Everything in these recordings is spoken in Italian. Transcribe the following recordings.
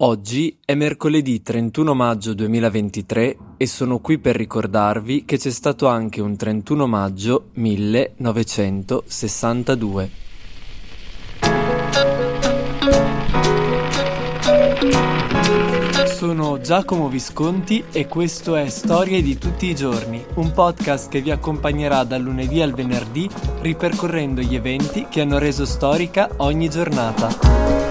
Oggi è mercoledì 31 maggio 2023 e sono qui per ricordarvi che c'è stato anche un 31 maggio 1962. Sono Giacomo Visconti e questo è Storie di tutti i giorni, un podcast che vi accompagnerà dal lunedì al venerdì ripercorrendo gli eventi che hanno reso storica ogni giornata.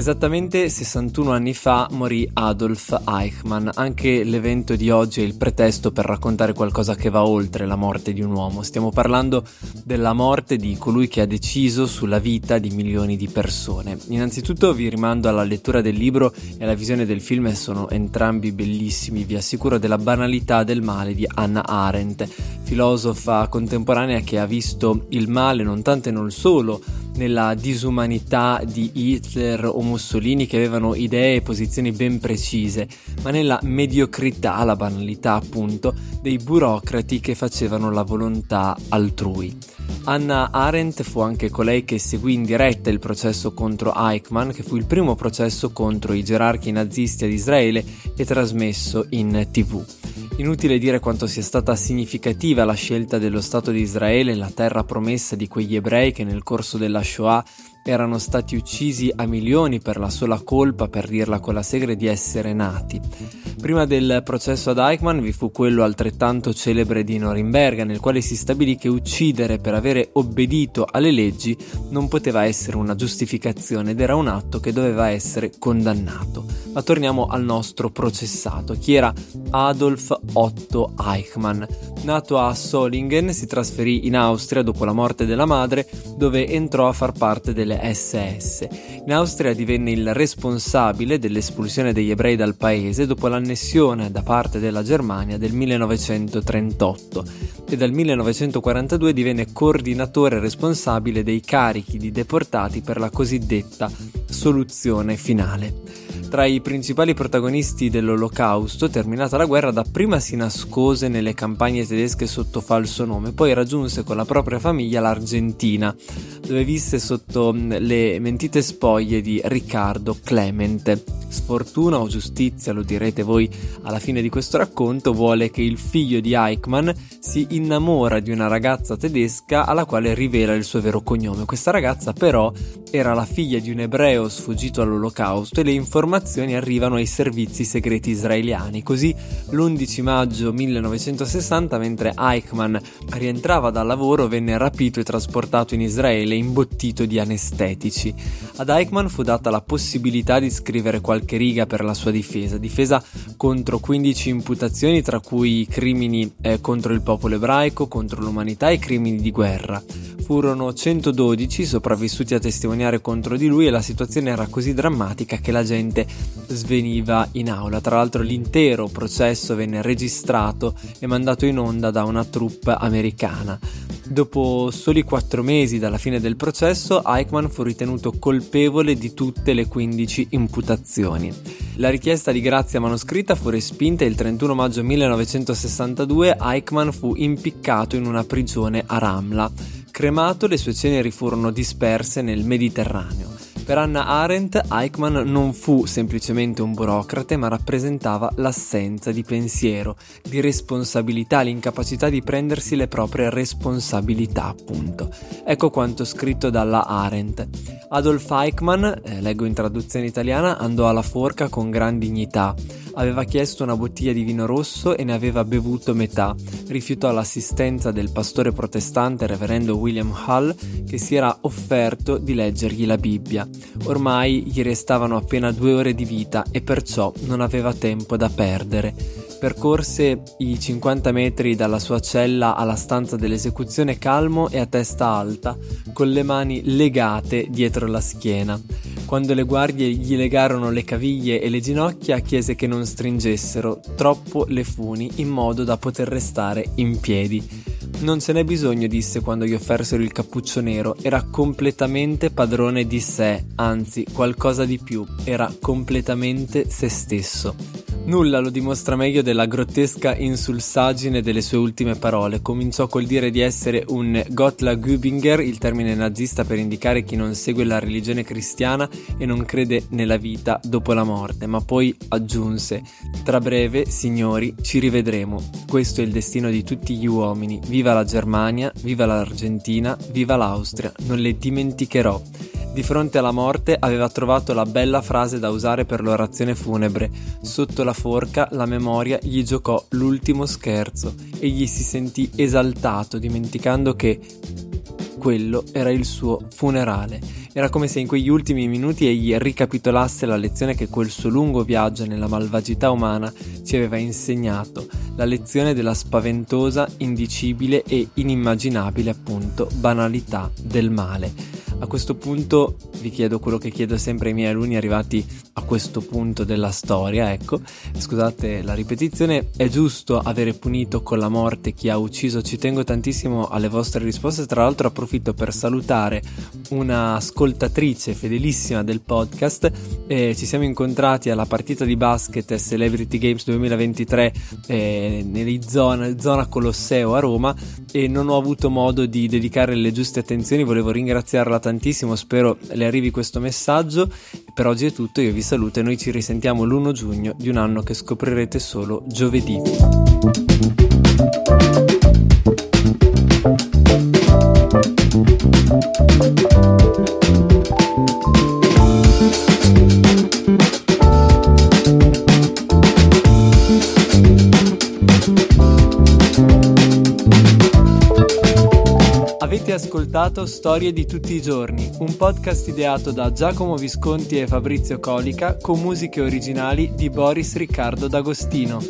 Esattamente 61 anni fa morì Adolf Eichmann. Anche l'evento di oggi è il pretesto per raccontare qualcosa che va oltre la morte di un uomo. Stiamo parlando della morte di colui che ha deciso sulla vita di milioni di persone. Innanzitutto vi rimando alla lettura del libro e alla visione del film, sono entrambi bellissimi. Vi assicuro della banalità del male di Hannah Arendt, filosofa contemporanea che ha visto il male non tanto e non solo nella disumanità di Hitler o Mussolini che avevano idee e posizioni ben precise, ma nella mediocrità, la banalità appunto, dei burocrati che facevano la volontà altrui. Anna Arendt fu anche colei che seguì in diretta il processo contro Eichmann, che fu il primo processo contro i gerarchi nazisti ad Israele e trasmesso in tv. Inutile dire quanto sia stata significativa la scelta dello Stato di Israele, la terra promessa di quegli ebrei che nel corso della Shoah erano stati uccisi a milioni per la sola colpa, per dirla con la segre, di essere nati. Prima del processo ad Eichmann vi fu quello altrettanto celebre di Norimberga, nel quale si stabilì che uccidere per avere obbedito alle leggi non poteva essere una giustificazione ed era un atto che doveva essere condannato. Ma torniamo al nostro processato. Chi era Adolf Otto Eichmann? Nato a Solingen, si trasferì in Austria dopo la morte della madre, dove entrò a far parte delle SS. In Austria divenne il responsabile dell'espulsione degli ebrei dal paese dopo l'annessione da parte della Germania del 1938 e dal 1942 divenne coordinatore responsabile dei carichi di deportati per la cosiddetta soluzione finale. Tra i principali protagonisti dell'Olocausto, terminata la guerra, dapprima si nascose nelle campagne tedesche sotto falso nome, poi raggiunse con la propria famiglia l'Argentina, dove visse sotto le mentite spoglie di Riccardo Clemente. Sfortuna o giustizia, lo direte voi alla fine di questo racconto, vuole che il figlio di Eichmann si innamora di una ragazza tedesca alla quale rivela il suo vero cognome. Questa ragazza però era la figlia di un ebreo sfuggito all'olocausto e le informazioni arrivano ai servizi segreti israeliani. Così l'11 maggio 1960, mentre Eichmann rientrava dal lavoro, venne rapito e trasportato in Israele imbottito di anestetici. Ad Eichmann fu data la possibilità di scrivere qualche riga per la sua difesa, difesa contro 15 imputazioni tra cui crimini eh, contro il popolo ebraico, contro l'umanità e crimini di guerra. Furono 112 sopravvissuti a testimoniare contro di lui e la situazione era così drammatica che la gente sveniva in aula. Tra l'altro l'intero processo venne registrato e mandato in onda da una troupe americana. Dopo soli quattro mesi dalla fine del processo, Eichmann fu ritenuto colpevole di tutte le 15 imputazioni. La richiesta di grazia manoscritta fu respinta e il 31 maggio 1962 Eichmann fu impiccato in una prigione a Ramla. Cremato, le sue ceneri furono disperse nel Mediterraneo. Per Anna Arendt, Eichmann non fu semplicemente un burocrate, ma rappresentava l'assenza di pensiero, di responsabilità, l'incapacità di prendersi le proprie responsabilità, appunto. Ecco quanto scritto dalla Arendt. Adolf Eichmann, eh, leggo in traduzione italiana, andò alla forca con gran dignità. Aveva chiesto una bottiglia di vino rosso e ne aveva bevuto metà. Rifiutò l'assistenza del pastore protestante reverendo William Hull che si era offerto di leggergli la Bibbia. Ormai gli restavano appena due ore di vita e perciò non aveva tempo da perdere. Percorse i 50 metri dalla sua cella alla stanza dell'esecuzione calmo e a testa alta, con le mani legate dietro la schiena. Quando le guardie gli legarono le caviglie e le ginocchia, chiese che non stringessero troppo le funi in modo da poter restare in piedi. Non ce n'è bisogno, disse quando gli offersero il cappuccio nero. Era completamente padrone di sé, anzi, qualcosa di più. Era completamente se stesso. Nulla lo dimostra meglio della grottesca insulsaggine delle sue ultime parole. Cominciò col dire di essere un Gottlagubinger, il termine nazista per indicare chi non segue la religione cristiana e non crede nella vita dopo la morte, ma poi aggiunse: Tra breve, signori, ci rivedremo. Questo è il destino di tutti gli uomini. Viva la Germania, viva l'Argentina, viva l'Austria. Non le dimenticherò. Di fronte alla morte aveva trovato la bella frase da usare per l'orazione funebre. Sotto la forca la memoria gli giocò l'ultimo scherzo. Egli si sentì esaltato, dimenticando che quello era il suo funerale. Era come se in quegli ultimi minuti egli ricapitolasse la lezione che quel suo lungo viaggio nella malvagità umana ci aveva insegnato, la lezione della spaventosa, indicibile e inimmaginabile appunto banalità del male. A questo punto vi chiedo quello che chiedo sempre ai miei alunni arrivati a questo punto della storia, ecco, scusate la ripetizione, è giusto avere punito con la morte chi ha ucciso? Ci tengo tantissimo alle vostre risposte, tra l'altro approfitto per salutare una ascoltatrice fedelissima del podcast, eh, ci siamo incontrati alla partita di basket Celebrity Games 2023 eh, nella zona, zona Colosseo a Roma e non ho avuto modo di dedicare le giuste attenzioni, volevo ringraziarla tantissimo, spero le arrivi questo messaggio. Per oggi è tutto, io vi saluto e noi ci risentiamo l'1 giugno di un anno che scoprirete solo giovedì. Avete ascoltato Storie di tutti i giorni, un podcast ideato da Giacomo Visconti e Fabrizio Colica con musiche originali di Boris Riccardo D'Agostino.